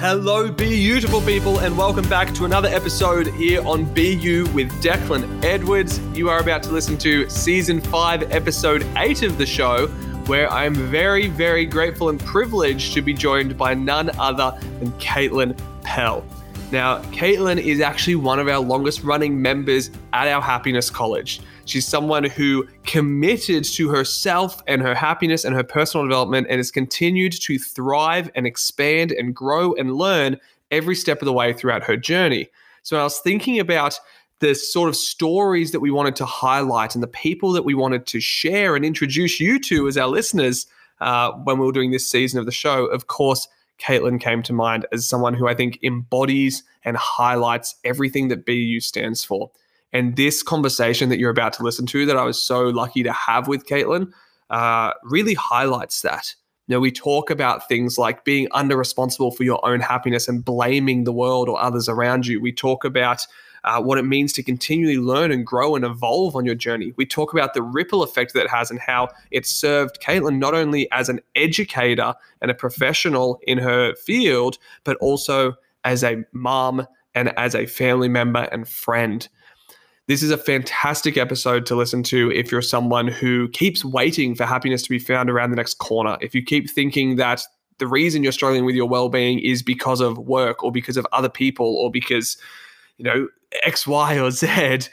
Hello, beautiful people, and welcome back to another episode here on BU with Declan Edwards. You are about to listen to season five, episode eight of the show, where I'm very, very grateful and privileged to be joined by none other than Caitlin Pell. Now, Caitlin is actually one of our longest running members at our Happiness College. She's someone who committed to herself and her happiness and her personal development and has continued to thrive and expand and grow and learn every step of the way throughout her journey. So I was thinking about the sort of stories that we wanted to highlight and the people that we wanted to share and introduce you to as our listeners uh, when we were doing this season of the show. Of course, Caitlin came to mind as someone who I think embodies and highlights everything that BU stands for. And this conversation that you're about to listen to, that I was so lucky to have with Caitlin, uh, really highlights that. You know, we talk about things like being under responsible for your own happiness and blaming the world or others around you. We talk about uh, what it means to continually learn and grow and evolve on your journey. We talk about the ripple effect that it has and how it served Caitlin not only as an educator and a professional in her field, but also as a mom and as a family member and friend. This is a fantastic episode to listen to if you're someone who keeps waiting for happiness to be found around the next corner. If you keep thinking that the reason you're struggling with your well-being is because of work or because of other people or because you know X, Y, or Z.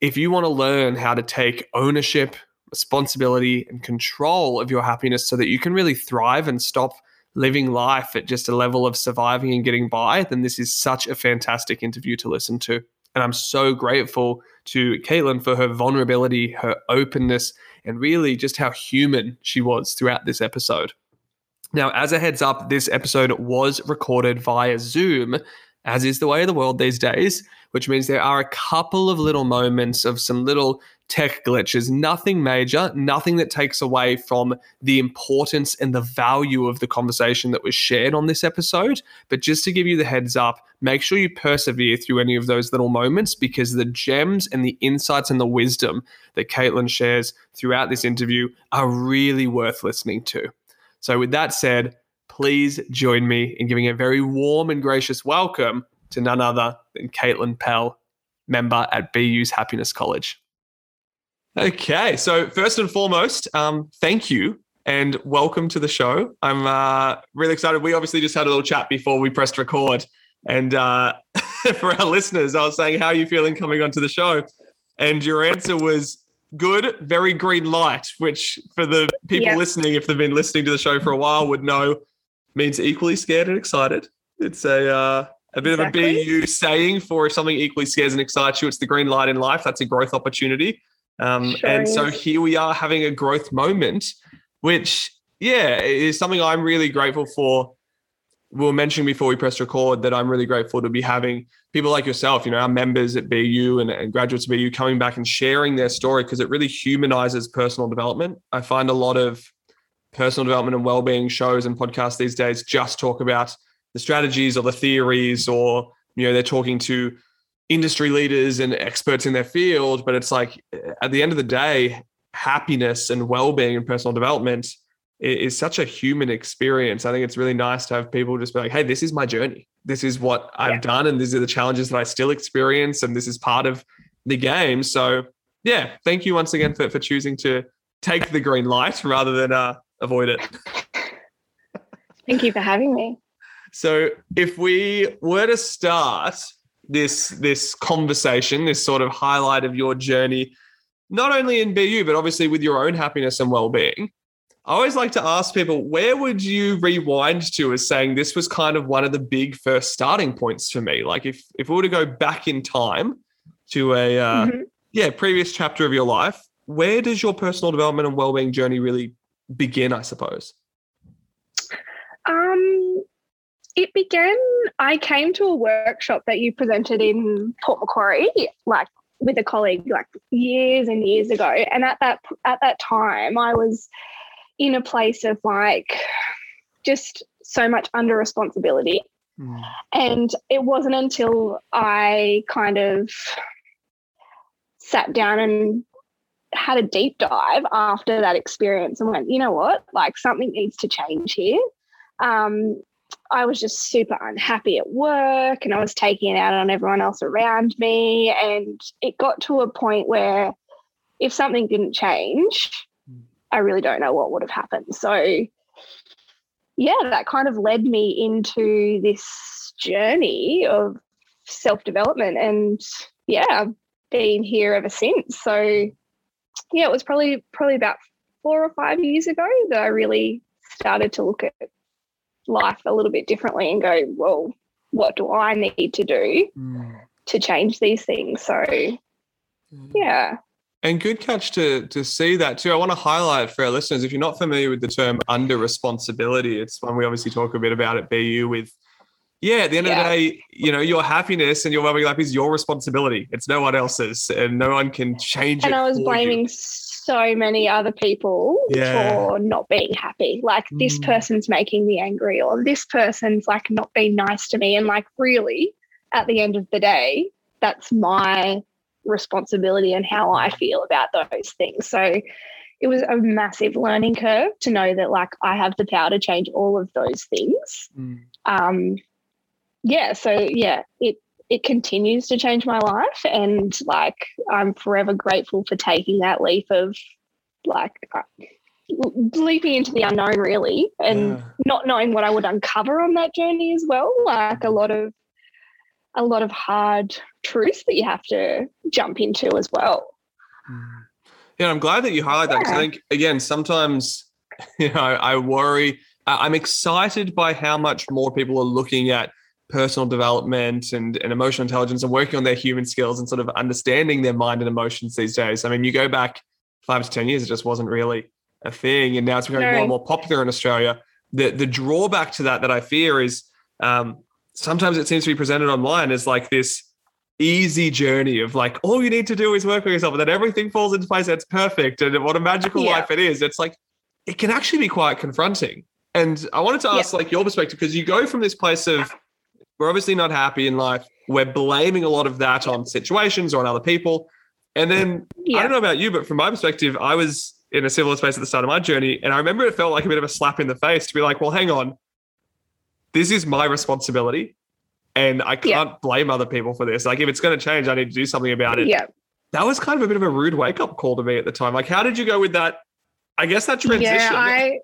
If you want to learn how to take ownership, responsibility, and control of your happiness so that you can really thrive and stop living life at just a level of surviving and getting by, then this is such a fantastic interview to listen to. And I'm so grateful to Caitlin for her vulnerability, her openness, and really just how human she was throughout this episode. Now, as a heads up, this episode was recorded via Zoom, as is the way of the world these days which means there are a couple of little moments of some little tech glitches, nothing major, nothing that takes away from the importance and the value of the conversation that was shared on this episode. But just to give you the heads up, make sure you persevere through any of those little moments because the gems and the insights and the wisdom that Caitlin shares throughout this interview are really worth listening to. So, with that said, please join me in giving a very warm and gracious welcome to none other than Caitlin Pell, member at BU's Happiness College. Okay, so first and foremost, um, thank you and welcome to the show. I'm uh, really excited. We obviously just had a little chat before we pressed record. And uh, for our listeners, I was saying, How are you feeling coming onto the show? And your answer was good, very green light, which for the people yep. listening, if they've been listening to the show for a while, would know means equally scared and excited. It's a uh, a bit exactly. of a BU saying for if something equally scares and excites you, it's the green light in life. That's a growth opportunity. Um, sure and is. so here we are having a growth moment, which, yeah, is something I'm really grateful for. We were mentioning before we pressed record that I'm really grateful to be having people like yourself, you know, our members at BU and, and graduates of BU coming back and sharing their story because it really humanizes personal development. I find a lot of personal development and well-being shows and podcasts these days just talk about the strategies or the theories or you know they're talking to industry leaders and experts in their field but it's like at the end of the day happiness and well-being and personal development is such a human experience. I think it's really nice to have people just be like hey this is my journey. This is what i've yeah. done and these are the challenges that i still experience and this is part of the game. So yeah thank you once again for, for choosing to take the green light rather than uh, avoid it thank you for having me so if we were to start this this conversation, this sort of highlight of your journey, not only in BU, but obviously with your own happiness and well-being, I always like to ask people, where would you rewind to as saying this was kind of one of the big first starting points for me? Like if if we were to go back in time to a uh, mm-hmm. yeah previous chapter of your life, where does your personal development and well-being journey really begin? I suppose. Um, it began, I came to a workshop that you presented in Port Macquarie, like with a colleague, like years and years ago. And at that at that time, I was in a place of like just so much under responsibility. Mm. And it wasn't until I kind of sat down and had a deep dive after that experience and went, you know what, like something needs to change here. Um, I was just super unhappy at work and I was taking it out on everyone else around me. And it got to a point where if something didn't change, hmm. I really don't know what would have happened. So, yeah, that kind of led me into this journey of self development. And yeah, I've been here ever since. So, yeah, it was probably probably about four or five years ago that I really started to look at life a little bit differently and go, well, what do I need to do mm. to change these things? So, mm. yeah. And good catch to to see that too. I want to highlight for our listeners if you're not familiar with the term under responsibility, it's one we obviously talk a bit about at BU with. Yeah, at the end yeah. of the day, you know, your happiness and your well-being life is your responsibility. It's no one else's, and no one can change and it. And I was blaming you so many other people yeah. for not being happy. Like mm. this person's making me angry, or this person's like not being nice to me. And like, really, at the end of the day, that's my responsibility and how I feel about those things. So it was a massive learning curve to know that like I have the power to change all of those things. Mm. Um, yeah, so yeah, it it continues to change my life and like i'm forever grateful for taking that leap of like uh, leaping into the unknown really and yeah. not knowing what i would uncover on that journey as well like a lot of a lot of hard truths that you have to jump into as well. Yeah i'm glad that you highlight that because i think again sometimes you know i worry i'm excited by how much more people are looking at personal development and, and emotional intelligence and working on their human skills and sort of understanding their mind and emotions these days. I mean, you go back five to 10 years, it just wasn't really a thing. And now it's becoming no. more and more popular in Australia. The, the drawback to that that I fear is um, sometimes it seems to be presented online as like this easy journey of like, all you need to do is work for yourself and then everything falls into place. That's perfect. And what a magical yeah. life it is. It's like, it can actually be quite confronting. And I wanted to ask yeah. like your perspective because you go from this place of we're obviously not happy in life. We're blaming a lot of that on situations or on other people. And then yeah. I don't know about you, but from my perspective, I was in a similar space at the start of my journey. And I remember it felt like a bit of a slap in the face to be like, well, hang on. This is my responsibility. And I can't yeah. blame other people for this. Like, if it's going to change, I need to do something about it. Yeah. That was kind of a bit of a rude wake up call to me at the time. Like, how did you go with that? I guess that transition. Yeah, I,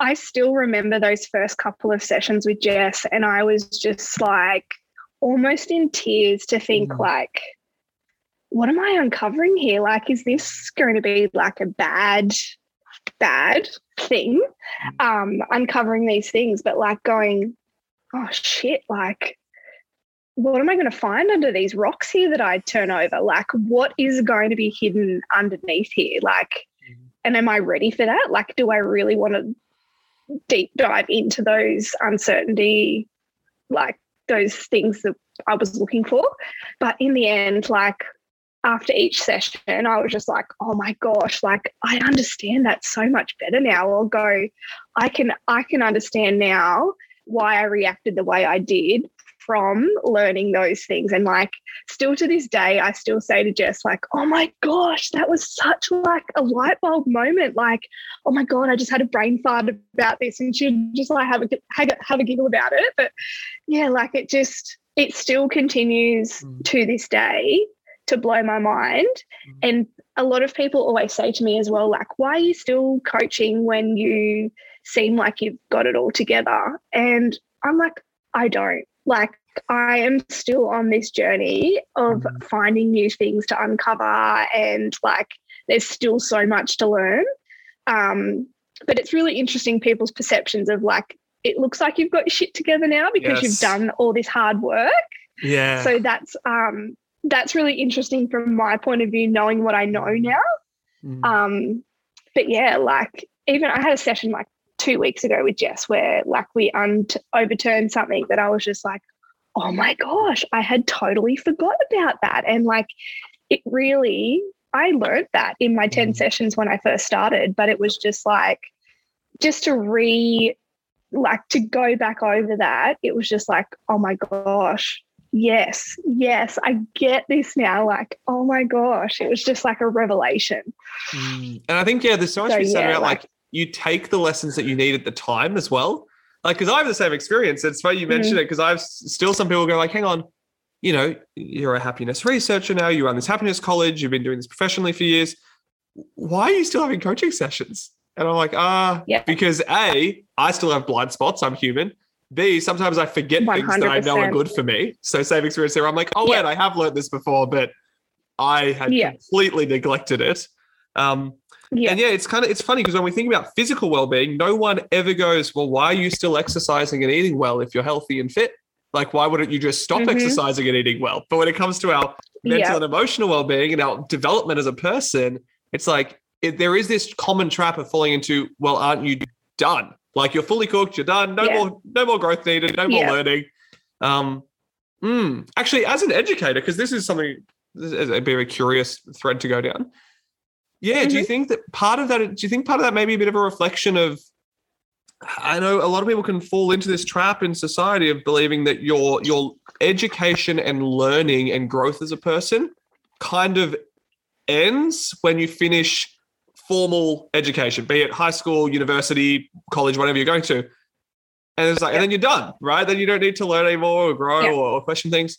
I still remember those first couple of sessions with Jess, and I was just like almost in tears to think, mm. like, what am I uncovering here? Like, is this going to be like a bad, bad thing? Mm. Um, uncovering these things, but like going, oh shit, like, what am I going to find under these rocks here that I turn over? Like, what is going to be hidden underneath here? Like, mm. and am I ready for that? Like, do I really want to deep dive into those uncertainty, like those things that I was looking for. But in the end, like after each session, I was just like, oh my gosh, like I understand that so much better now. I'll go, I can I can understand now why I reacted the way I did from learning those things. And like still to this day, I still say to Jess, like, oh my gosh, that was such like a light bulb moment. Like, oh my God, I just had a brain fart about this. And she'd just like have a have a giggle about it. But yeah, like it just it still continues mm. to this day to blow my mind. Mm. And a lot of people always say to me as well, like, why are you still coaching when you seem like you've got it all together? And I'm like, I don't like I am still on this journey of mm-hmm. finding new things to uncover and like there's still so much to learn. Um, but it's really interesting people's perceptions of like it looks like you've got your shit together now because yes. you've done all this hard work. Yeah. So that's um that's really interesting from my point of view, knowing what I know now. Mm. Um, but yeah, like even I had a session like two weeks ago with Jess where like we un- overturned something that I was just like, oh my gosh, I had totally forgot about that. And like it really, I learned that in my 10 mm. sessions when I first started, but it was just like, just to re, like to go back over that, it was just like, oh my gosh, yes, yes, I get this now. Like, oh my gosh, it was just like a revelation. Mm. And I think, yeah, there's so much so, to be said yeah, about like, like you take the lessons that you need at the time as well. Like because I have the same experience. It's funny you mentioned Mm-hmm. it because I've still some people go like, hang on, you know, you're a happiness researcher now. You run this happiness college. You've been doing this professionally for years. Why are you still having coaching sessions? And I'm like, ah, Yeah. because a, I still have blind spots. I'm human. B, sometimes I forget things that I know are good for me. So same experience there. I'm like, oh Yeah. wait, I have learned this before, but I had Yeah. completely neglected it. Um, Yeah. and yeah, it's kind of it's funny because when we think about physical well-being, no one ever goes, "Well, why are you still exercising and eating well if you're healthy and fit? Like, why wouldn't you just stop Mhm. exercising and eating well?" But when it comes to our mental Yeah. and emotional well-being and our development as a person, it's like it, there is this common trap of falling into, "Well, aren't you done? Like you're fully cooked, you're done. No Yeah. more, no more growth needed, no more learning." Um, mm, actually, as an educator, because this is something, this is a bit of a curious thread to go down. Yeah, do you mm-hmm. think that part of that? Do you think part of that may be a bit of a reflection of? I know a lot of people can fall into this trap in society of believing that your your education and learning and growth as a person kind of ends when you finish formal education, be it high school, university, college, whatever you're going to. And it's like, and then you're done, right? Then you don't need to learn anymore or grow Yeah. or question things.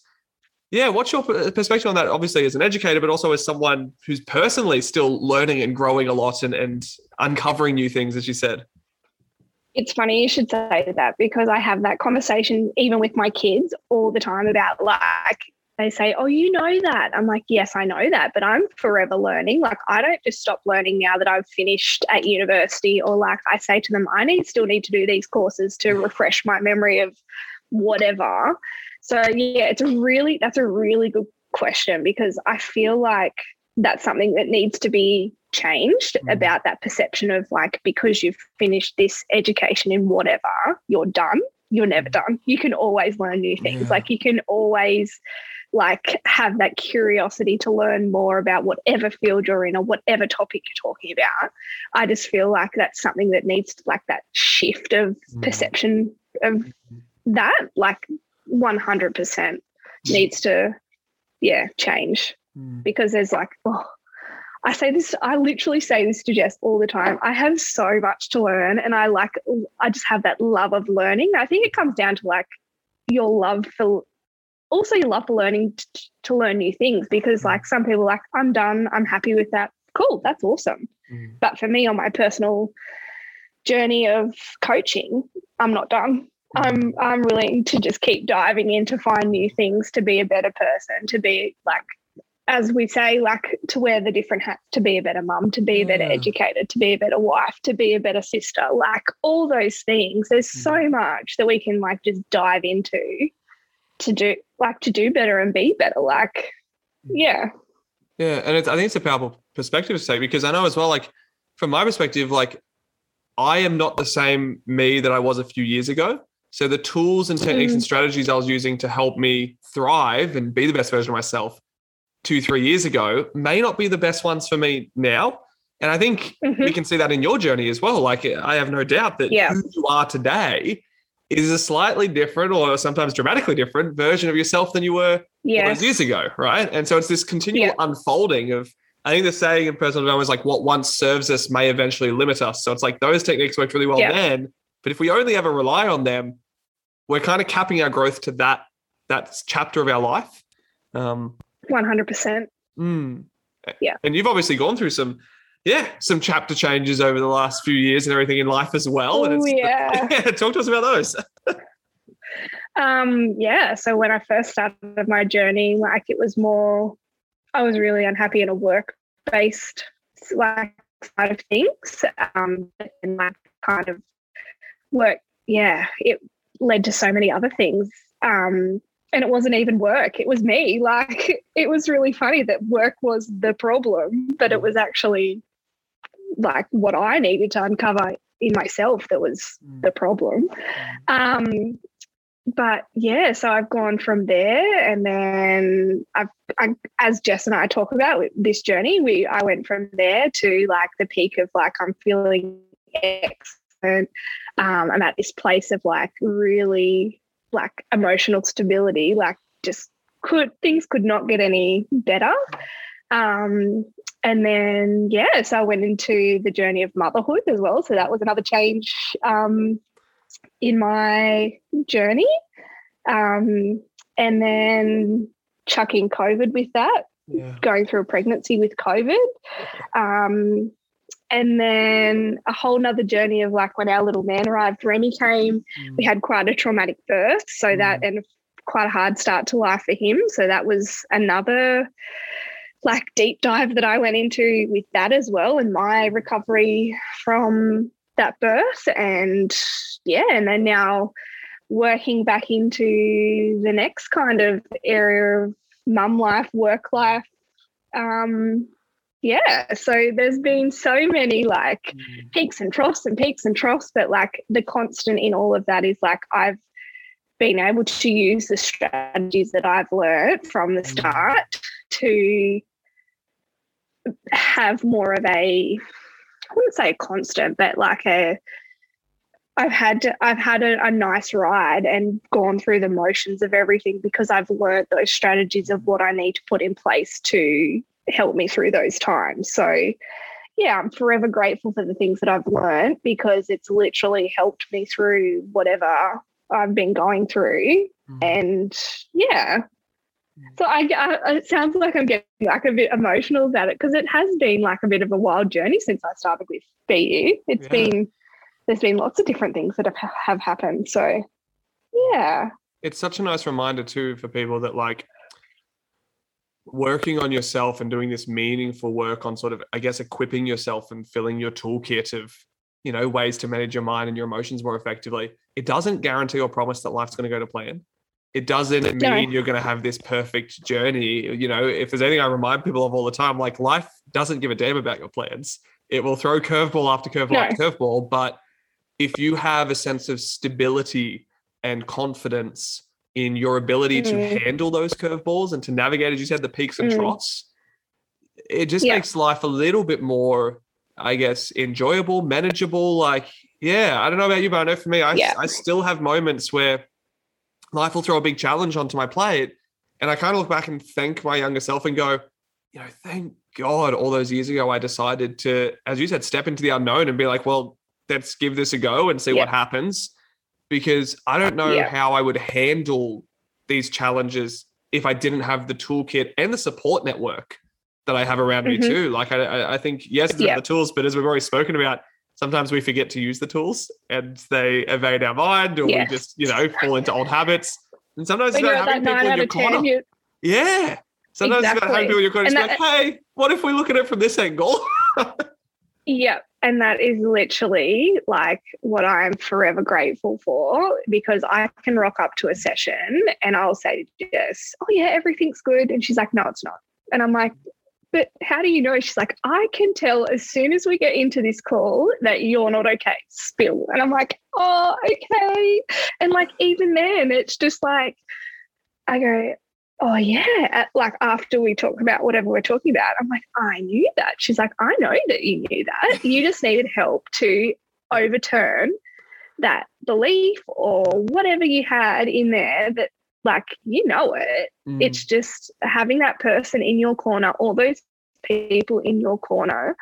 Yeah, what's your perspective on that? Obviously, as an educator, but also as someone who's personally still learning and growing a lot and, and uncovering new things, as you said. It's funny you should say that because I have that conversation even with my kids all the time about like they say, "Oh, you know that." I'm like, "Yes, I know that, but I'm forever learning. Like I don't just stop learning now that I've finished at university or like I say to them, I need still need to do these courses to refresh my memory of whatever." So, yeah, it's a really that's a really good question because I feel like that's something that needs to be changed Mm. about that perception of like because you've finished this education in whatever you're done you're never done you can always learn new things Yeah. like you can always like have that curiosity to learn more about whatever field you're in or whatever topic you're talking about i just feel like that's something that needs like that shift of Mm. perception of that like 100% needs to yeah change Mm. because there's like, oh, I say this, I literally say this to Jess all the time. I have so much to learn and I like, I just have that love of learning. I think it comes down to like your love for, also your love for learning t- to learn new things because like some people like, I'm done, I'm happy with that. Cool, that's awesome. Mm. But for me on my personal journey of coaching, I'm not done. I'm I'm willing to just keep diving in to find new things to be a better person, to be like as we say, like to wear the different hats, to be a better mum, to be a better Yeah. educator, to be a better wife, to be a better sister, like all those things. There's so mm. much that we can like just dive into to do like to do better and be better. Like, mm. yeah. Yeah, and it's, I think it's a powerful perspective to take because I know as well, like from my perspective, like I am not the same me that I was a few years ago. So the tools and techniques and strategies I was using to help me thrive and be the best version of myself two, three years ago may not be the best ones for me now. And I think Mhm. we can see that in your journey as well. Like I have no doubt that Yeah. who you are today is a slightly different or sometimes dramatically different version of yourself than you were Yes. those years ago, right? And so it's this continual Yeah. unfolding of. I think the saying in personal development is like, "What once serves us may eventually limit us." So it's like those techniques worked really well Yeah. then, but if we only ever rely on them, we're kind of capping our growth to that that chapter of our life. Um, 100%. mm. Yeah. and you've obviously gone through some, yeah, some chapter changes over the last few years and everything in life as well. and Oh, yeah. yeah, talk to us about those. Um, yeah. So when I first started my journey, like it was more, I was really unhappy in a work based like side of things. Um, and like kind of work, yeah, it led to so many other things. Um, and it wasn't even work, it was me. Like it was really funny that work was the problem, but it was actually like what I needed to uncover in myself that was the problem. Um, but yeah, so I've gone from there, and then I've, I, as Jess and I talk about this journey, we I went from there to like the peak of like I'm feeling excellent. Um, I'm at this place of like really like emotional stability, like just could things could not get any better. Um, and then yeah, so I went into the journey of motherhood as well. So that was another change um, in my journey. Um, and then chucking COVID with that, Yeah. going through a pregnancy with COVID. Um, and then a whole nother journey of like when our little man arrived, Remy came, we had quite a traumatic birth. So that, and quite a hard start to life for him. So that was another like deep dive that I went into with that as well and my recovery from that birth. And yeah, and then now working back into the next kind of area of mum life, work life. Um, yeah, so there's been so many like Mm. peaks and troughs and peaks and troughs, but like the constant in all of that is like I've been able to use the strategies that I've learned from the Mm. start to have more of a I wouldn't say a constant, but like a I've had I've had a, a nice ride and gone through the motions of everything because I've learned those strategies of what I need to put in place to help me through those times. So yeah, I'm forever grateful for the things that I've learned because it's literally helped me through whatever I've been going through. Mm. And yeah, so I, I it sounds like I'm getting like a bit emotional about it because it has been like a bit of a wild journey since I started with BU. It's Yeah. been there's been lots of different things that have have happened. So yeah, it's such a nice reminder too for people that like working on yourself and doing this meaningful work on sort of i guess equipping yourself and filling your toolkit of you know ways to manage your mind and your emotions more effectively it doesn't guarantee or promise that life's going to go to plan it doesn't mean No. you're going to have this perfect journey you know if there's anything i remind people of all the time like life doesn't give a damn about your plans it will throw curveball after curveball No. after curveball but if you have a sense of stability and confidence in your ability to Mm. handle those curveballs and to navigate, as you said, the peaks and Mm. troughs, it just Yeah. makes life a little bit more, I guess, enjoyable, manageable. Like, yeah, I don't know about you, but I know for me, I, Yeah. I still have moments where life will throw a big challenge onto my plate. And I kind of look back and thank my younger self and go, you know, thank God all those years ago I decided to, as you said, step into the unknown and be like, well, let's give this a go and see what happens. Because I don't know Yeah. how I would handle these challenges if I didn't have the toolkit and the support network that I have around me Mhm. too. Like I, I- think yes, it's Yeah. the tools, but as we've already spoken about, sometimes we forget to use the tools and they evade our mind, or Yes. we just you know fall into old habits. And sometimes when about having people in your corner. Yeah. Sometimes it's about having Exactly. people in your corner And and just be like, hey, what if we look at it from this angle? Yeah, and that is literally like what I'm forever grateful for because I can rock up to a session and I'll say to Jess, Oh, yeah, everything's good. And she's like, No, it's not. And I'm like, But how do you know? She's like, I can tell as soon as we get into this call that you're not okay. Spill. And I'm like, Oh, okay. And like, even then, it's just like, I go, oh yeah. At- like after we talk about whatever we're talking about i'm like i knew that. She's like i know that you knew that. You just needed help to overturn that belief or whatever you had in there that like you know it. Mm. it's just having that person in your corner all those people in your corner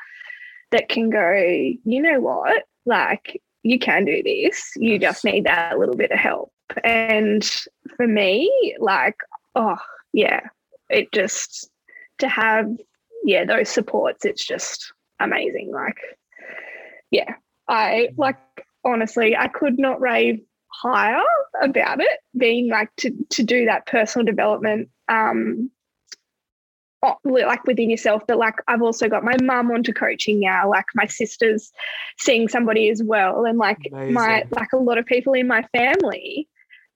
that can go you know what? Like you can do this. You just need that little bit of help. And for me like oh yeah. It just to have yeah those supports it's just amazing like yeah. I like honestly i could not rave higher about it being like to to do that personal development um like within yourself but like i've also got my mum onto coaching now like my sister's seeing somebody as well and like my like a lot of people in my family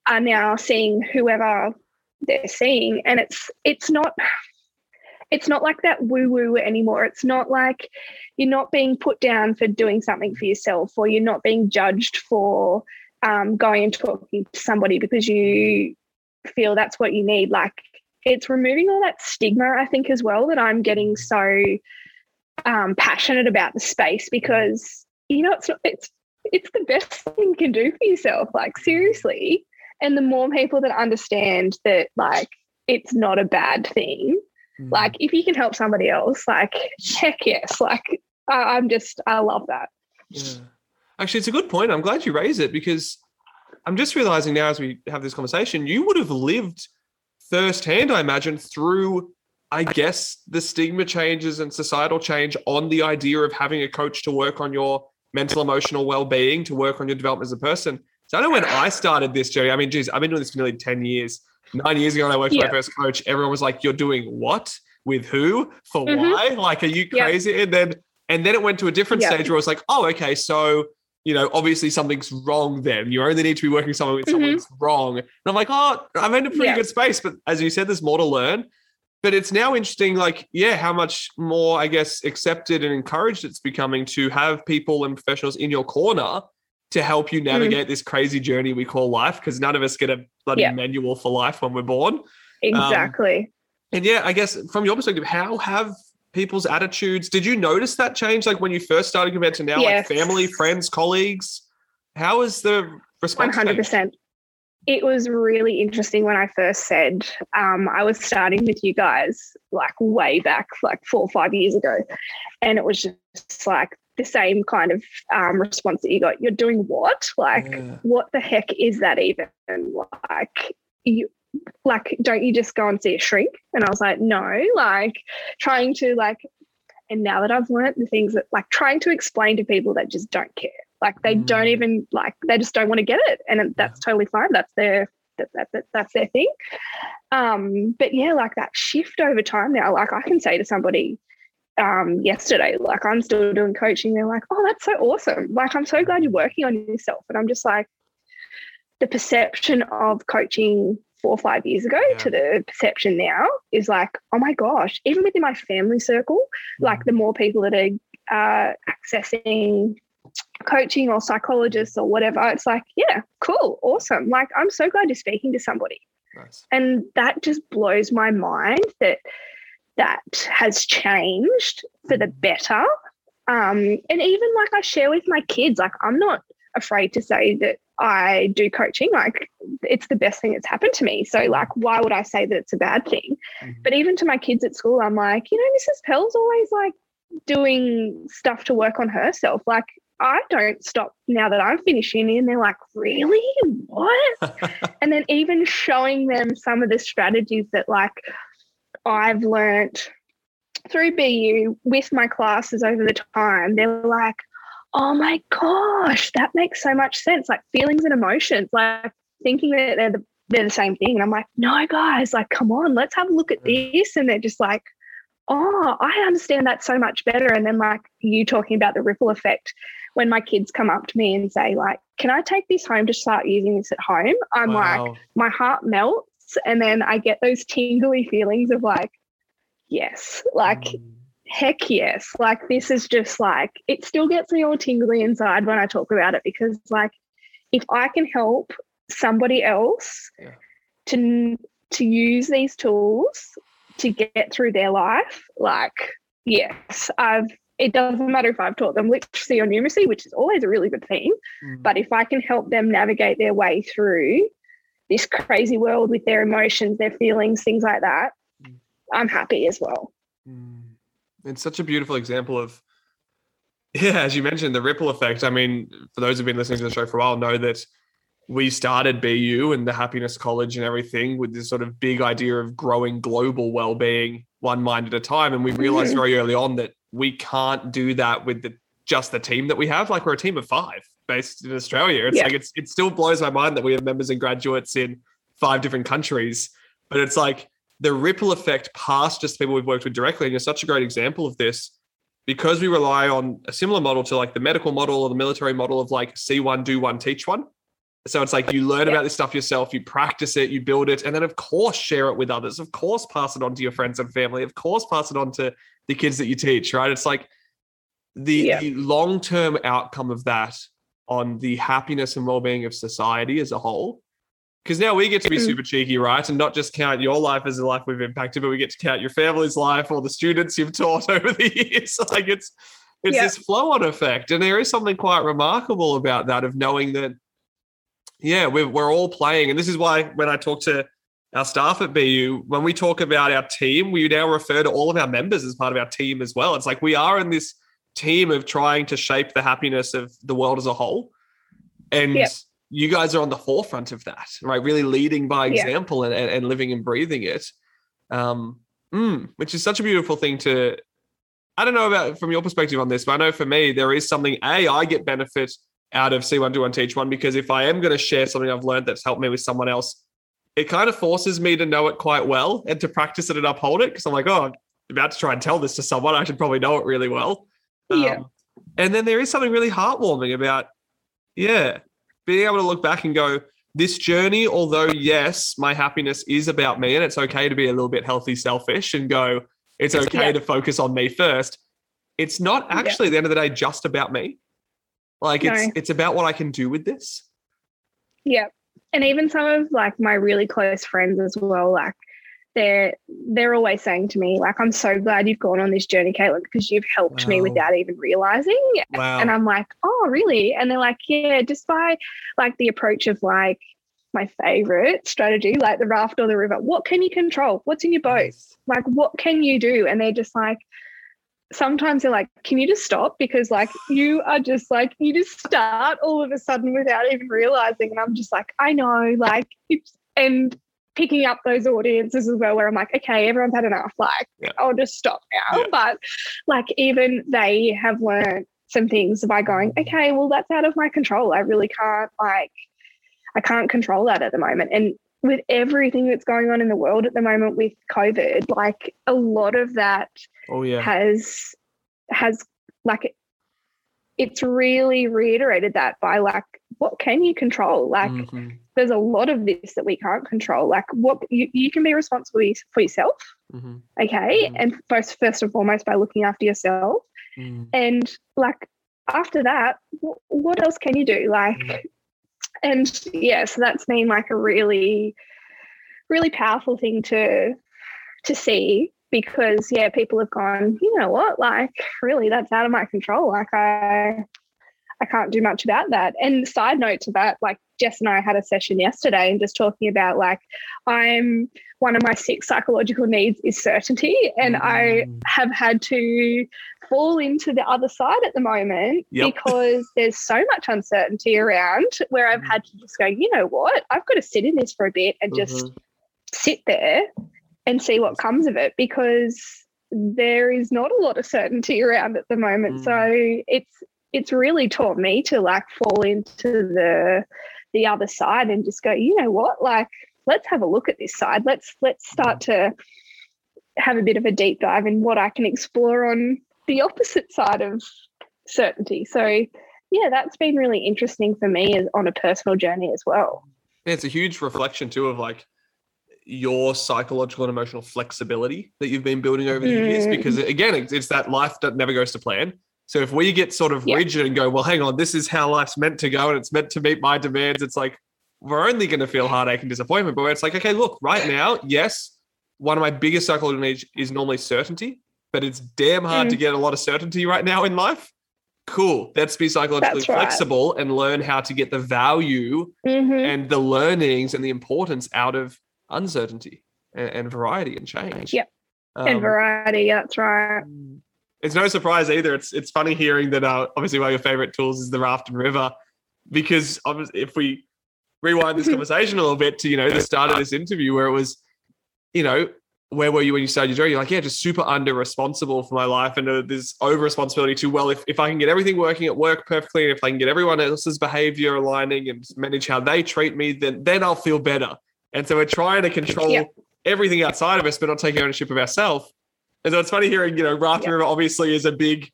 are now seeing whoever they're seeing and it's it's not it's not like that woo woo anymore. It's not like you're not being put down for doing something for yourself or you're not being judged for um, going and talking to somebody because you feel that's what you need. Like it's removing all that stigma i think as well that i'm getting so um, passionate about the space because you know it's it's it's the best thing you can do for yourself. Like seriously and the more people that understand that like it's not a bad thing Mm. like if you can help somebody else like heck yes like I, i'm just i love that Yeah. Actually, it's a good point. I'm glad you raised it because I'm just realizing now as we have this conversation, you would have lived firsthand, I imagine, through, I guess, the stigma changes and societal change on the idea of having a coach to work on your mental, emotional well being, to work on your development as a person. So I know when I started this journey, I mean, geez, I've been doing this for nearly 10 years. Nine years ago, when I worked yeah. for my first coach, everyone was like, You're doing what? With who? For mm-hmm. why? Like, are you crazy? Yeah. And then and then it went to a different yeah. stage where I was like, oh, okay, so you know, obviously something's wrong then. You only need to be working someone with mm-hmm. someone's wrong. And I'm like, oh, I'm in a pretty good space. But as you said, there's more to learn. But it's now interesting, like, yeah, how much more, I guess, accepted and encouraged it's becoming to have people and professionals in your corner to help you mm. navigate mm. this crazy journey we call life. Because none of us get a bloody yeah. manual for life when we're born. Um, exactly. Um, and yeah, I guess from your perspective, how have people's attitudes. Did you notice that change, like when you first started compared to now, yes. like family, friends, colleagues? How is the response? One hundred percent. It was really interesting when I first said um, I was starting with you guys, like way back, like four or five years ago, and it was just like the same kind of um, response that you got. You're doing what? Like, yeah. what the heck is that even? Like, you like, don't you just go and see a shrink? And I was like, no, like trying to like, and now that I've learned the things that like trying to explain to people that just don't care, like they mm. don't even like, they just don't want to get it. And that's totally fine. That's their, that, that, that, that's their thing. Um, but yeah, like that shift over time now, like I can say to somebody, um, yesterday, like I'm still doing coaching. They're like, oh, that's so awesome. Like, I'm so glad you're working on yourself. And I'm just like, the perception of coaching four or five years ago yeah. to the perception now is like, oh my gosh, even within my family circle, mm-hmm. like the more people that are uh, accessing coaching or psychologists or whatever, it's like, yeah, cool, awesome. Like, I'm so glad you're speaking to somebody. Nice. And that just blows my mind that that has changed for the better. Um, and even like I share with my kids, like I'm not afraid to say that I do coaching. Like it's the best thing that's happened to me. So like, why would I say that it's a bad thing? Mm-hmm. But even to my kids at school, I'm like, you know, Mrs. Pell's always like doing stuff to work on herself. Like I don't stop now that I'm finishing. And they're like, really? What? and then even showing them some of the strategies that like I've learned through BU with my classes over the time, they're like, oh my gosh, that makes so much sense. Like feelings and emotions, like thinking that they're the, they're the same thing. And I'm like, no, guys, like, come on, let's have a look at mm. this. And they're just like, oh, I understand that so much better. And then, like, you talking about the ripple effect when my kids come up to me and say, like, can I take this home to start using this at home? I'm wow. like, my heart melts. And then I get those tingly feelings of like, yes, like, mm heck yes. Like this is just like it still gets me all tingly inside when I talk about it because like if I can help somebody else yeah. to to use these tools to get through their life, like yes, I've it doesn't matter if I've taught them literacy or numeracy, which is always a really good thing. Mm. But if I can help them navigate their way through this crazy world with their emotions, their feelings, things like that, mm. I'm happy as well. Mm. It's such a beautiful example of, yeah, as you mentioned, the ripple effect. I mean, for those who've been listening to the show for a while, know that we started BU and the Happiness College and everything with this sort of big idea of growing global well-being one mind at a time. And we realized mm-hmm. very early on that we can't do that with the just the team that we have. Like we're a team of five based in Australia. It's yeah. like it's it still blows my mind that we have members and graduates in five different countries. But it's like the ripple effect past just people we've worked with directly. And you're such a great example of this because we rely on a similar model to like the medical model or the military model of like see one, do one, teach one. So it's like you learn yeah. about this stuff yourself, you practice it, you build it, and then of course share it with others. Of course, pass it on to your friends and family. Of course, pass it on to the kids that you teach, right? It's like the, yeah. the long-term outcome of that on the happiness and well-being of society as a whole because now we get to be mm. super cheeky, right? And not just count your life as a life we've impacted, but we get to count your family's life or the students you've taught over the years. like it's it's yeah. this flow on effect. And there is something quite remarkable about that of knowing that, yeah, we're, we're all playing. And this is why when I talk to our staff at BU, when we talk about our team, we now refer to all of our members as part of our team as well. It's like we are in this team of trying to shape the happiness of the world as a whole. And you guys are on the forefront of that, right? Really leading by example and, and, and living and breathing it. Um, mm, which is such a beautiful thing to I don't know about from your perspective on this, but I know for me, there is something A, I get benefit out of see one do one teach one because if I am going to share something I've learned that's helped me with someone else, it kind of forces me to know it quite well and to practice it and uphold it. Because I'm like, oh, I'm about to try and tell this to someone. I should probably know it really well. Yeah. Um, and then there is something really heartwarming about, yeah, being able to look back and go, this journey, although yes, my happiness is about me, and it's okay to be a little bit healthy, selfish, and go, it's okay Yeah. to focus on me first. It's not Yeah. actually at the end of the day just about me. Like it's No. it's about what I can do with this. Yeah. And even some of like my really close friends as well, like they're they're always saying to me, like, I'm so glad you've gone on this journey, Caitlin, because you've helped me without even realizing. Wow. And I'm like, oh, really? And they're like, yeah, just by like the approach of like my favorite strategy, like the raft or the river. What can you control? What's in your boat? Like, what can you do? And they're just like, sometimes they're like, can you just stop? Because like you are just like, you just start all of a sudden without even realizing. And I'm just like, I know, like, it's, and picking up those audiences as well, where I'm like, okay, everyone's had enough. Like, Yeah. I'll just stop now. Yeah. But like, even they have learned some things by going, okay, well, that's out of my control. I really can't, like, I can't control that at the moment. And with everything that's going on in the world at the moment with COVID, like a lot of that Oh yeah. has has like it's really reiterated that by like what can you control? Like Mhm, there's a lot of this that we can't control. Like what you, you can be responsible for yourself, mhm, okay? Mhm. And first first and foremost by looking after yourself. mhm. And like after that, wh- what else can you do? Like Mhm. and yeah, so that's been like a really, really powerful thing to to see because yeah, people have gone, you know what, like really that's out of my control. Like I I can't do much about that. And side note to that, like Jess and I had a session yesterday and just talking about like I'm one of my six psychological needs is certainty. And I Mm. have had to fall into the other side at the moment Yep. because there's so much uncertainty around where I've Mm. had to just go, you know what, I've got to sit in this for a bit and just Mhm. sit there and see what comes of it because there is not a lot of certainty around at the moment. Mm. So it's it's really taught me to like fall into the the other side and just go, you know what, like let's have a look at this side. Let's let's start to have a bit of a deep dive in what I can explore on the opposite side of certainty. So yeah, that's been really interesting for me as, on a personal journey as well. Yeah, it's a huge reflection too of like your psychological and emotional flexibility that you've been building over the years. Mm. Because again, it's, that life that never goes to plan. So if we get sort of Yeah. rigid and go, well, hang on, this is how life's meant to go and it's meant to meet my demands, it's like we're only going to feel heartache and disappointment. But it's like, okay, look, right now, yes, one of my biggest psychological needs is normally certainty, but it's damn hard Mm. to get a lot of certainty right now in life. Cool. Let's be psychologically That's right. flexible and learn how to get the value Mhm. and the learnings and the importance out of uncertainty and, and variety and change. Yep. and Um, variety, that's right. it's no surprise either. It's it's funny hearing that uh, obviously one of your favorite tools is the raft and river, because obviously if we rewind this conversation a little bit to you know the start of this interview where it was, you know, where were you when you started your journey? You're like, yeah, just super under responsible for my life and uh, there's over responsibility to well, if if I can get everything working at work perfectly, and if I can get everyone else's behavior aligning and manage how they treat me, then then I'll feel better. And so we're trying to control Yeah. everything outside of us, but not taking ownership of ourselves. And so it's funny hearing, you know, Raft Yeah. River obviously is a big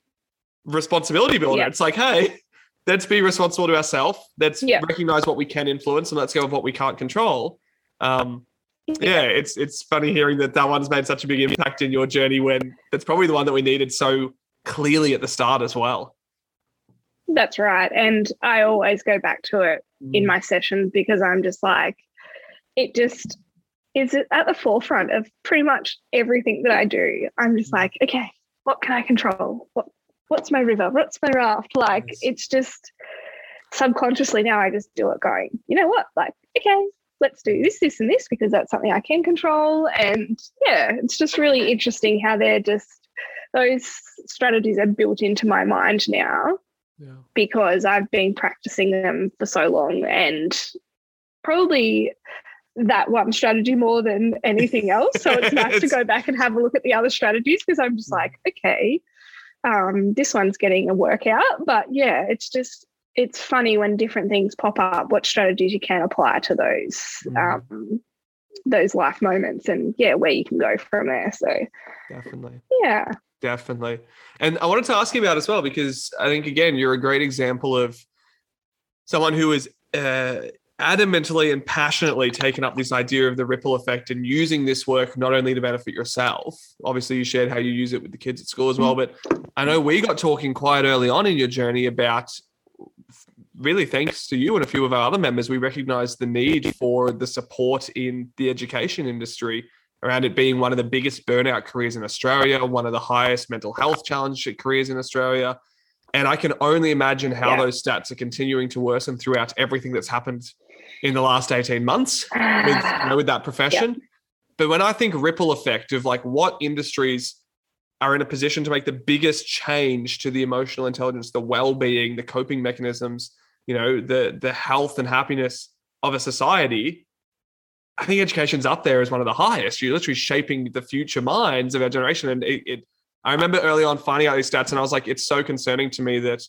responsibility builder. Yeah. It's like, hey, let's be responsible to ourselves. Let's Yeah. recognize what we can influence and let's go with what we can't control. Um, yeah, it's it's funny hearing that that one's made such a big impact in your journey when that's probably the one that we needed so clearly at the start as well. That's right. And I always go back to it in my sessions because I'm just like, it just is at the forefront of pretty much everything that I do. I'm just mm. like, okay, what can I control? What what's my river? What's my raft? Like it's just subconsciously now I just do it going, you know what? Like, okay, let's do this, this, and this because that's something I can control. And yeah, it's just really interesting how they're just those strategies are built into my mind now Yeah. Because I've been practicing them for so long and probably that one strategy more than anything else. So it's nice to go back and have a look at the other strategies because I'm just like, okay, um, this one's getting a workout. But yeah, it's just it's funny when different things pop up, what strategies you can apply to those mm. um, those life moments and yeah, where you can go from there. So definitely. Yeah. Definitely. And I wanted to ask you about as well, because I think again, you're a great example of someone who is uh, adamantly and passionately taken up this idea of the ripple effect and using this work not only to benefit yourself. Obviously, you shared how you use it with the kids at school as well, but I know we got talking quite early on in your journey about really thanks to you and a few of our other members, we recognized the need for the support in the education industry around it being one of the biggest burnout careers in Australia, one of the highest mental health challenge careers in Australia. And I can only imagine how yeah. those stats are continuing to worsen throughout everything that's happened in the last 18 months with, you know, with that profession. Yeah. But when I think ripple effect of like what industries are in a position to make the biggest change to the emotional intelligence, the well-being, the coping mechanisms, you know, the the health and happiness of a society, I think education's up there as one of the highest. You're literally shaping the future minds of our generation. And it, it I remember early on finding out these stats, and I was like, it's so concerning to me that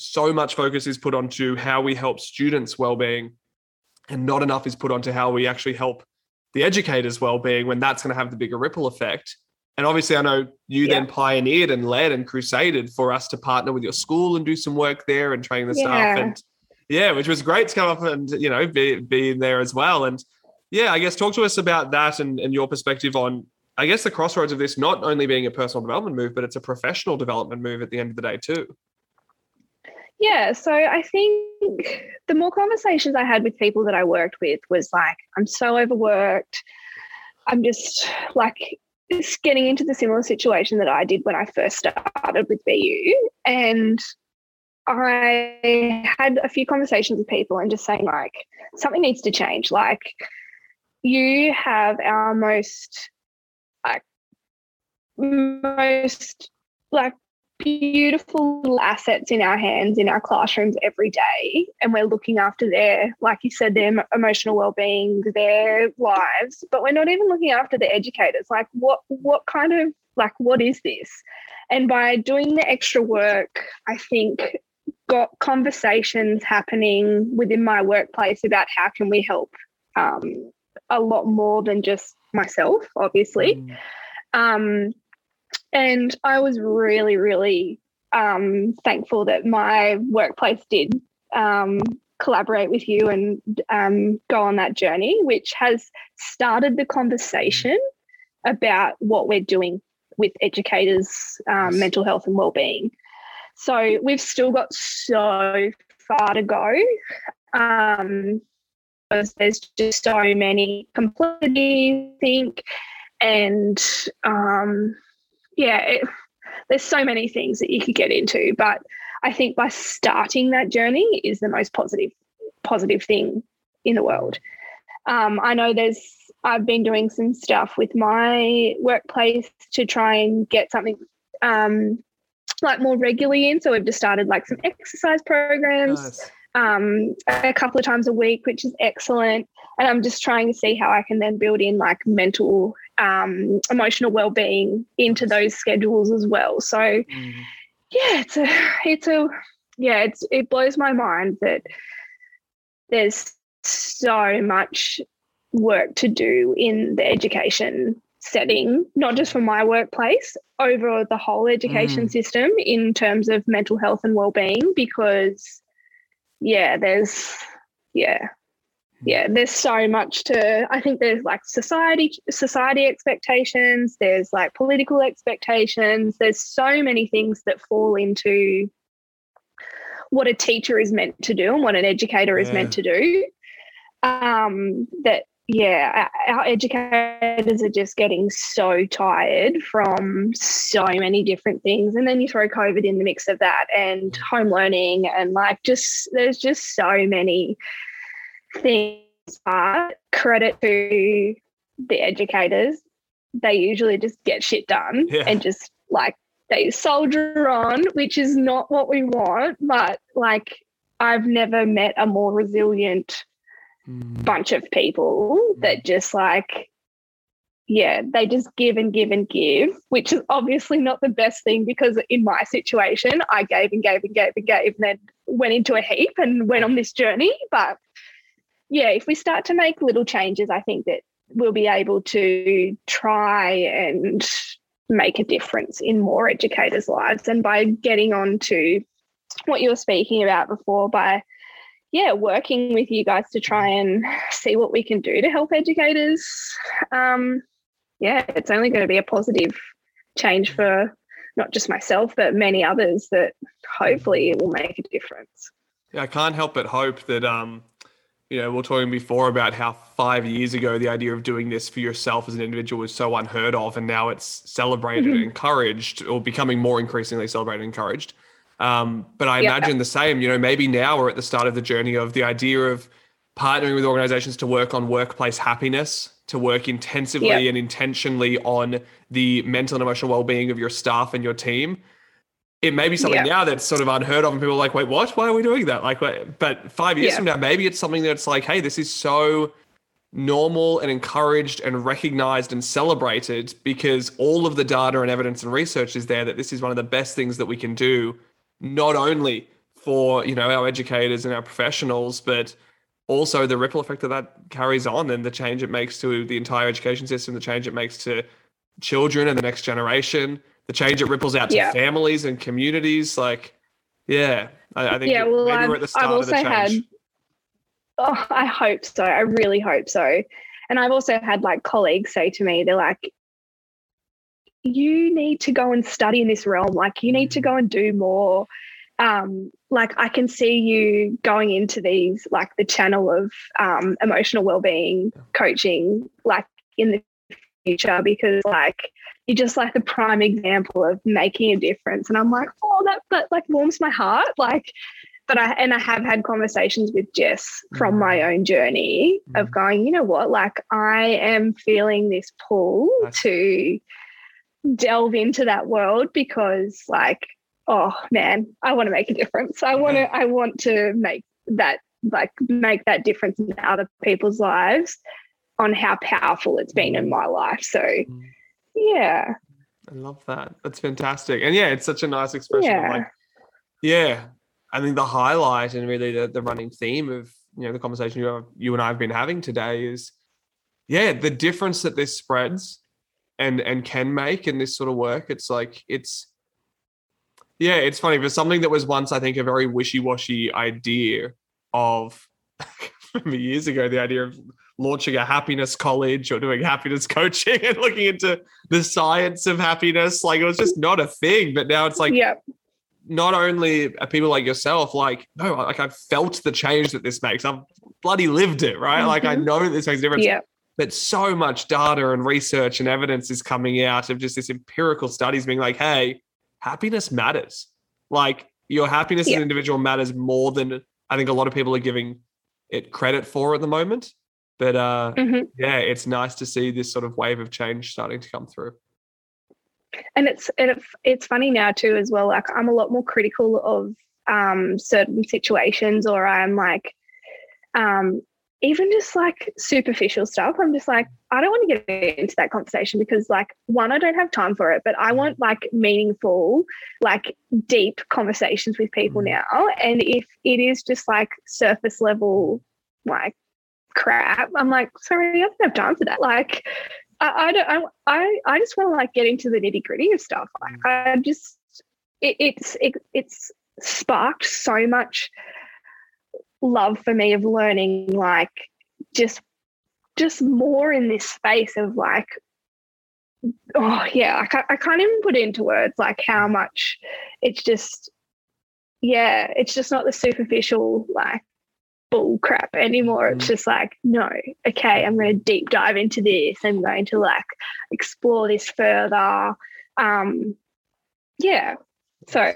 so much focus is put onto how we help students' well-being and not enough is put onto how we actually help the educators' well-being when that's going to have the bigger ripple effect. And obviously, I know you yeah. then pioneered and led and crusaded for us to partner with your school and do some work there and train the yeah. staff. And yeah, which was great to come up and you know be be there as well. And yeah, I guess talk to us about that and, and your perspective on I guess the crossroads of this not only being a personal development move, but it's a professional development move at the end of the day too. Yeah, so I think the more conversations I had with people that I worked with was like, I'm so overworked. I'm just like just getting into the similar situation that I did when I first started with BU. And I had a few conversations with people and just saying, like, something needs to change. Like, you have our most, like, most, like, beautiful assets in our hands in our classrooms every day and we're looking after their like you said their emotional well-being their lives but we're not even looking after the educators. Like what what kind of like what is this? And by doing the extra work i think got conversations happening within my workplace about how can we help um, a lot more than just myself obviously. Mm. um, and I was really, really um, thankful that my workplace did um, collaborate with you and um, go on that journey, which has started the conversation about what we're doing with educators' um, mental health and well-being. So we've still got so far to go. Um, because there's just so many complexities, I think, and um, yeah, it, there's so many things that you could get into, but I think by starting that journey is the most positive positive thing in the world. Um, I know there's I've been doing some stuff with my workplace to try and get something um, like more regularly in. So we've just started like some exercise programs. Nice um, a couple of times a week, which is excellent. And I'm just trying to see how I can then build in like mental, um, emotional well-being into those schedules as well. So, mm. yeah, it's a, it's a, yeah, it's it blows my mind that there's so much work to do in the education setting, not just for my workplace, over the whole education mm. system in terms of mental health and well-being, because yeah, there's yeah. Yeah, there's so much to I think there's like society society expectations, there's like political expectations, there's so many things that fall into what a teacher is meant to do and what an educator yeah. is meant to do. Um, that yeah, our educators are just getting so tired from so many different things. And then you throw COVID in the mix of that and home learning and like just there's just so many things. are credit to the educators, they usually just get shit done yeah. and just like they soldier on, which is not what we want. But like, I've never met a more resilient Mm. bunch of people that just like, yeah, they just give and give and give, which is obviously not the best thing because in my situation, I gave and gave and gave and gave and then went into a heap and went on this journey. But yeah, if we start to make little changes, I think that we'll be able to try and make a difference in more educators' lives. And by getting on to what you were speaking about before, by yeah, working with you guys to try and see what we can do to help educators. Um, yeah, it's only going to be a positive change for not just myself, but many others that hopefully it will make a difference. Yeah, I can't help but hope that um, you know, we are talking before about how five years ago the idea of doing this for yourself as an individual was so unheard of, and now it's celebrated Mhm. and encouraged, or becoming more increasingly celebrated and encouraged. Um, but I Yeah. imagine the same. You know, maybe now we're at the start of the journey of the idea of partnering with organizations to work on workplace happiness, to work intensively Yeah. and intentionally on the mental and emotional well-being of your staff and your team. It may be something Yeah. now that's sort of unheard of, and people are like, "Wait, what? Why are we doing that?" Like, wait, but five years Yeah. from now, maybe it's something that's like, "Hey, this is so normal and encouraged and recognized and celebrated because all of the data and evidence and research is there that this is one of the best things that we can do, not only for you know our educators and our professionals, but also the ripple effect that that carries on and the change it makes to the entire education system, the change it makes to children and the next generation, the change it ripples out to Yeah. families and communities. Like, yeah, I, I think Yeah, well, maybe I've- we're at the I've start of the change. had- Oh, I hope so. I really hope so. And I've also had like colleagues say to me, they're like, you need to go and study in this realm. Like, you need to go and do more. Um, like, I can see you going into these, like, the channel of um, emotional well-being coaching, like, in the future, because, like, you're just like the prime example of making a difference. And I'm like, oh, that, that like warms my heart. Like, but I and I have had conversations with Jess from Mhm. my own journey of Mhm. going, you know what, like I am feeling this pull Nice. to delve into that world because like, oh man, I want to make a difference. I want to I want to make that like make that difference in other people's lives on how powerful it's been in my life. So Mm. Yeah. I love that. That's fantastic. And yeah, it's such a nice expression of Yeah. like, yeah. I think the highlight and really the, the running theme of you know the conversation you have, you and I have been having today is yeah, the difference that this spreads and and can make in this sort of work. It's like it's yeah, it's funny for something that was once, I think, a very wishy-washy idea of years ago, the idea of launching a happiness college or doing happiness coaching and looking into the science of happiness. Like it was just not a thing. But now it's like yeah. not only are people like yourself, like, no, like I've felt the change that this makes. I've bloody lived it, right? Like I Mhm. know this makes a difference. Yeah. But so much data and research and evidence is coming out of just this empirical studies being like, hey, happiness matters. Like your happiness as an individual matters more than I think a lot of people are giving it credit for at the moment. But uh, Mhm. yeah, it's nice to see this sort of wave of change starting to come through. and it's and it's funny now too as well like i'm a lot more critical of um certain situations or i'm like um even just like superficial stuff i'm just like i don't want to get into that conversation because like one i don't have time for it but i want like meaningful like deep conversations with people Mm. now and if it is just like surface level like crap i'm like sorry i don't have time for that like I, I don't. I, I I just want to like get into the nitty gritty of stuff. Like mm. I just, it, it's it, it's sparked so much love for me of learning. Like just, just more in this space of like, oh yeah, I can't, I can't even put it into words. Like how much it's just, yeah, it's just not the superficial like bull crap anymore. It's Mm. just like, no, okay, I'm going to deep dive into this. I'm going to like explore this further. Um, yeah, so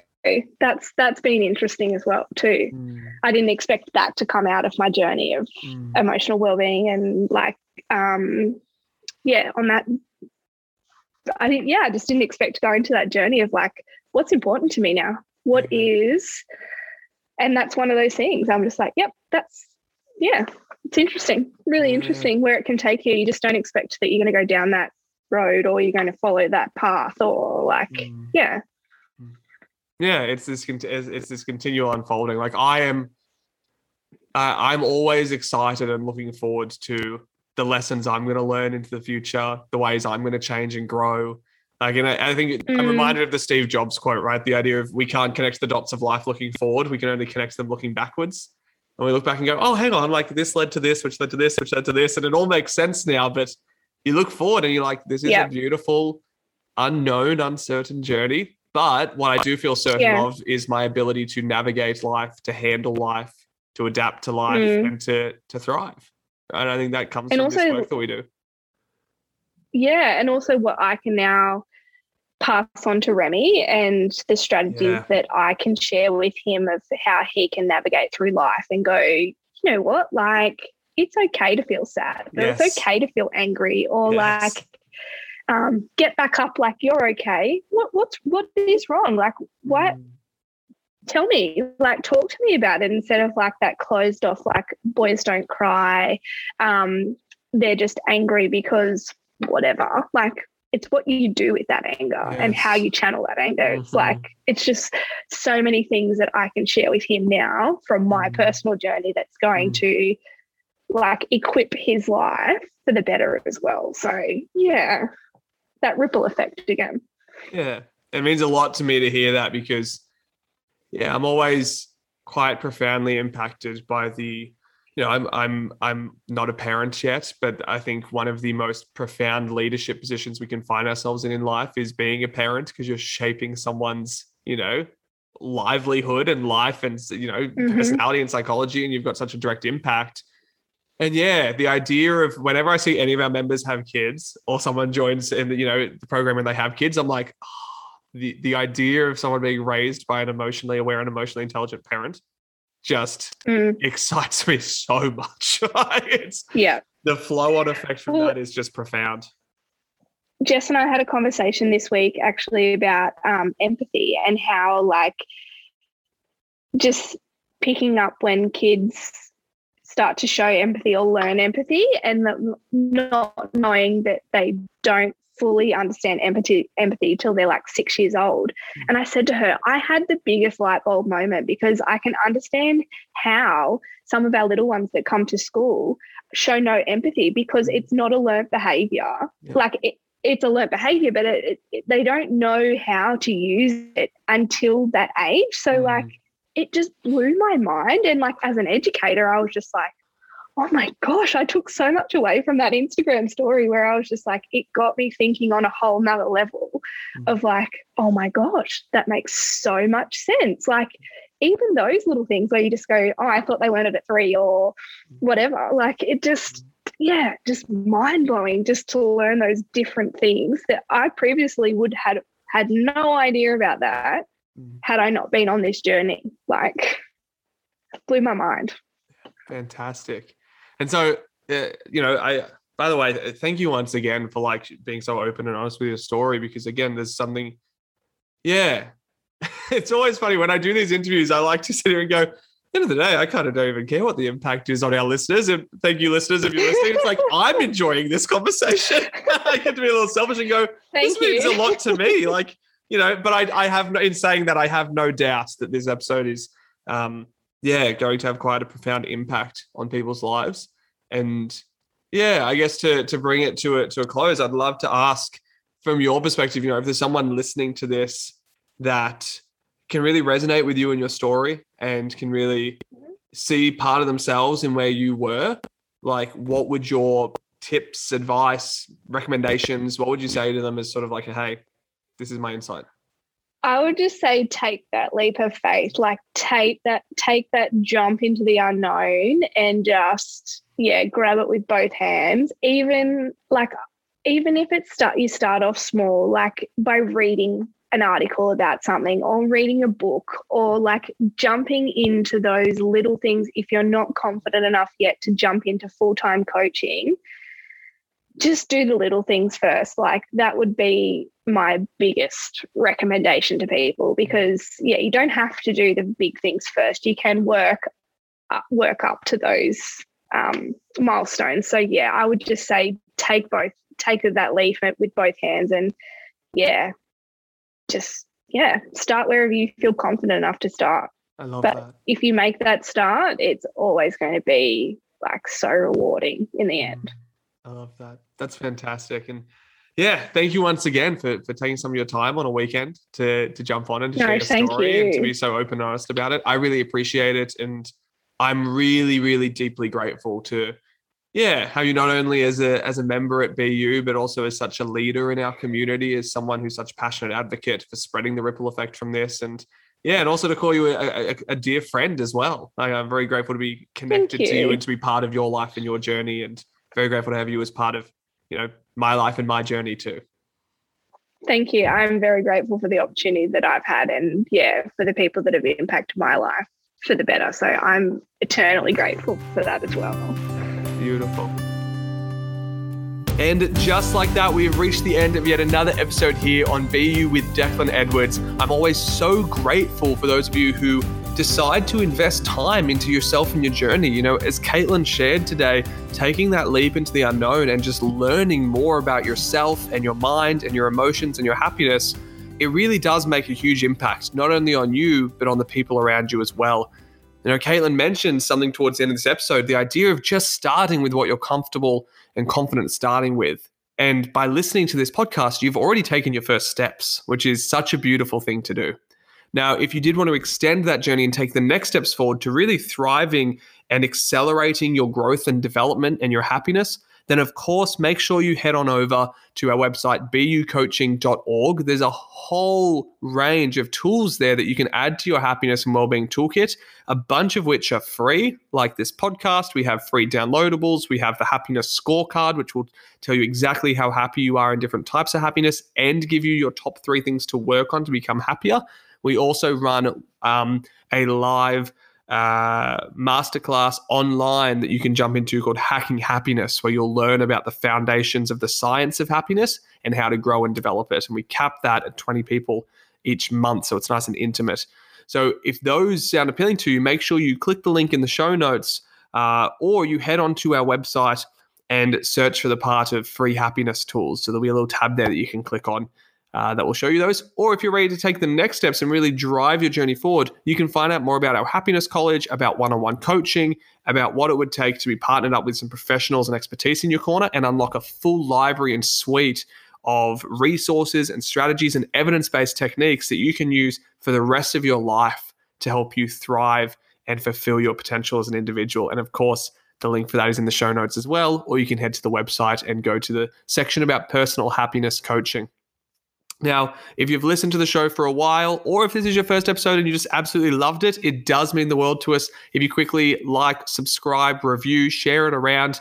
that's that's been interesting as well too. I didn't expect that to come out of my journey of Mm. emotional well-being and like, um, yeah, on that I didn't, yeah, I just didn't expect to go into that journey of like, what's important to me now? What Mhm. is, and that's one of those things. I'm just like, yep, that's, yeah, it's interesting, really interesting where it can take you. You just don't expect that you're going to go down that road or you're going to follow that path or like, Mm. yeah, yeah it's this it's, this continual unfolding like i am I i'm always excited and looking forward to the lessons i'm going to learn into the future the ways i'm going to change and grow and I, I think i'm Mm. reminded of the steve jobs quote right the idea of we can't connect the dots of life looking forward we can only connect them looking backwards and we look back and go oh hang on like this led to this which led to this which led to this and it all makes sense now but you look forward and you're like this is Yeah. a beautiful unknown uncertain journey but what i do feel certain Yeah. of is my ability to navigate life to handle life to adapt to life Mm. and to to thrive and i think that comes And from this work that we do yeah. And also what I can now pass on to Remy and the strategies Yeah. that I can share with him of how he can navigate through life and go, you know what, like it's okay to feel sad, or Yes. it's okay to feel angry, or Yes. like um, get back up like you're okay. What what's what is wrong? Like what Mm. tell me, like talk to me about it instead of like that closed off, like boys don't cry. Um, they're just angry because whatever. Like it's what you do with that anger and how you channel that anger. It's Mhm. like it's just so many things that I can share with him now from my Mm. personal journey that's going Mm. to like equip his life for the better as well. So yeah, that ripple effect again. Yeah, it means a lot to me to hear that because, yeah, I'm always quite profoundly impacted by the, you know, I'm I'm I'm not a parent yet, but I think one of the most profound leadership positions we can find ourselves in in life is being a parent because you're shaping someone's, you know, livelihood and life and you know Mhm. personality and psychology, and you've got such a direct impact. And yeah, the idea of whenever I see any of our members have kids or someone joins in the, you know, the program and they have kids, I'm like, "Ah, the, the idea of someone being raised by an emotionally aware and emotionally intelligent parent just Mm, excites me so much. It's yeah. the flow on effect from Well- that is just profound. Jess and I had a conversation this week actually about um, empathy and how, like, just picking up when kids start to show empathy or learn empathy and not knowing that they don't fully understand empathy empathy till they're like six years old. And i said to her i had the biggest light bulb moment because i can understand how some of our little ones that come to school show no empathy because it's not a learnt behavior Yeah. like it, it's a learnt behavior but it- it, they don't know how to use it until that age. So Mm. like it just blew my mind. And like as an educator i was just like oh my gosh i took so much away from that instagram story where i was just like it got me thinking on a whole nother level Mm. of like oh my gosh that makes so much sense like even those little things where you just go oh i thought they learned it at three or whatever like it just yeah just mind-blowing just to learn those different things that i previously would had had no idea about that Mm. had i not been on this journey like blew my mind Fantastic. And so, uh, you know, I, by the way, thank you once again for like being so open and honest with your story because again, there's something, yeah. it's always funny when I do these interviews, I like to sit here and go, at the end of the day, I kind of don't even care what the impact is on our listeners. And thank you, listeners, if you're listening. It's like I'm enjoying this conversation. I get to be a little selfish and go, thank this means a lot to me. Like, you know, but I, I have no, in saying that, I have no doubt that this episode is, um, yeah, going to have quite a profound impact on people's lives. And yeah, I guess to to bring it to a to a close, I'd love to ask from your perspective, you know, if there's someone listening to this that can really resonate with you and your story and can really mm-hmm. see part of themselves in where you were, like what would your tips, advice, recommendations, what would you say to them as sort of like a hey, this is my insight? I would just say take that leap of faith, like take that take that jump into the unknown and just yeah, grab it with both hands. Even like even if it start you start off small, like by reading an article about something or reading a book or like jumping into those little things if you're not confident enough yet to jump into full-time coaching just do the little things first. Like that would be my biggest recommendation to people because yeah, you don't have to do the big things first. You can work up, work up to those um, milestones. So yeah, I would just say take both, take that leaf with both hands, and yeah, just yeah, start wherever you feel confident enough to start. I love but that. if you make that start, it's always going to be like so rewarding in the end. I love that. That's fantastic. And yeah, thank you once again for, for taking some of your time on a weekend to to jump on and to No, share your thank story and to be so open and honest about it. I really appreciate it. And I'm really, really deeply grateful to yeah, how you not only as a as a member at BU, but also as such a leader in our community, as someone who's such a passionate advocate for spreading the ripple effect from this. And yeah, and also to call you a, a, a dear friend as well. Like, I'm very grateful to be connected to you you. and to be part of your life and your journey, and very grateful to have you as part of you know my life and my journey too. Thank you. I'm very grateful for the opportunity that I've had and yeah, for the people that have impacted my life for the better. So I'm eternally grateful for that as well. Beautiful. And just like that, we have reached the end of yet another episode here on BU with Declan Edwards. I'm always so grateful for those of you who decide to invest time into yourself and your journey. You know, as Caitlin shared today, taking that leap into the unknown and just learning more about yourself and your mind and your emotions and your happiness, it really does make a huge impact, not only on you, but on the people around you as well. You know, Caitlin mentioned something towards the end of this episode the idea of just starting with what you're comfortable and confident starting with. And by listening to this podcast, you've already taken your first steps, which is such a beautiful thing to do. Now, if you did want to extend that journey and take the next steps forward to really thriving and accelerating your growth and development and your happiness, then of course make sure you head on over to our website bucoaching.org. There's a whole range of tools there that you can add to your happiness and well-being toolkit, a bunch of which are free, like this podcast. We have free downloadables. We have the happiness scorecard, which will tell you exactly how happy you are in different types of happiness and give you your top three things to work on to become happier. We also run um, a live uh, masterclass online that you can jump into called Hacking Happiness, where you'll learn about the foundations of the science of happiness and how to grow and develop it. And we cap that at 20 people each month, so it's nice and intimate. So if those sound appealing to you, make sure you click the link in the show notes uh, or you head onto our website and search for the part of free happiness tools. So there'll be a little tab there that you can click on uh, that will show you those. Or if you're ready to take the next steps and really drive your journey forward, you can find out more about our happiness college, about one on one coaching, about what it would take to be partnered up with some professionals and expertise in your corner and unlock a full library and suite of resources and strategies and evidence based techniques that you can use for the rest of your life to help you thrive and fulfill your potential as an individual. And of course, the link for that is in the show notes as well, or you can head to the website and go to the section about personal happiness coaching. Now, if you've listened to the show for a while, or if this is your first episode and you just absolutely loved it, it does mean the world to us if you quickly like, subscribe, review, share it around.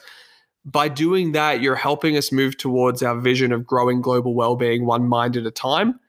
By doing that, you're helping us move towards our vision of growing global well-being one mind at a time,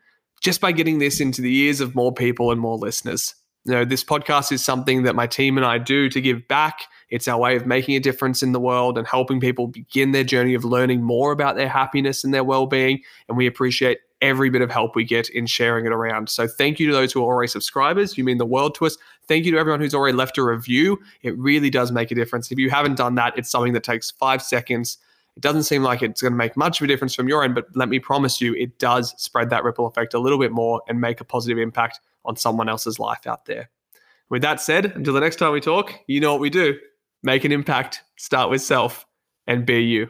just by getting this into the ears of more people and more listeners. You know, this podcast is something that my team and I do to give back. It's our way of making a difference in the world and helping people begin their journey of learning more about their happiness and their well-being. And we appreciate every bit of help we get in sharing it around. So thank you to those who are already subscribers. You mean the world to us. Thank you to everyone who's already left a review. It really does make a difference. If you haven't done that, it's something that takes five seconds. It doesn't seem like it's going to make much of a difference from your end, but let me promise you, it does spread that ripple effect a little bit more and make a positive impact on someone else's life out there. With that said, until the next time we talk, you know what we do make an impact, start with self, and be you.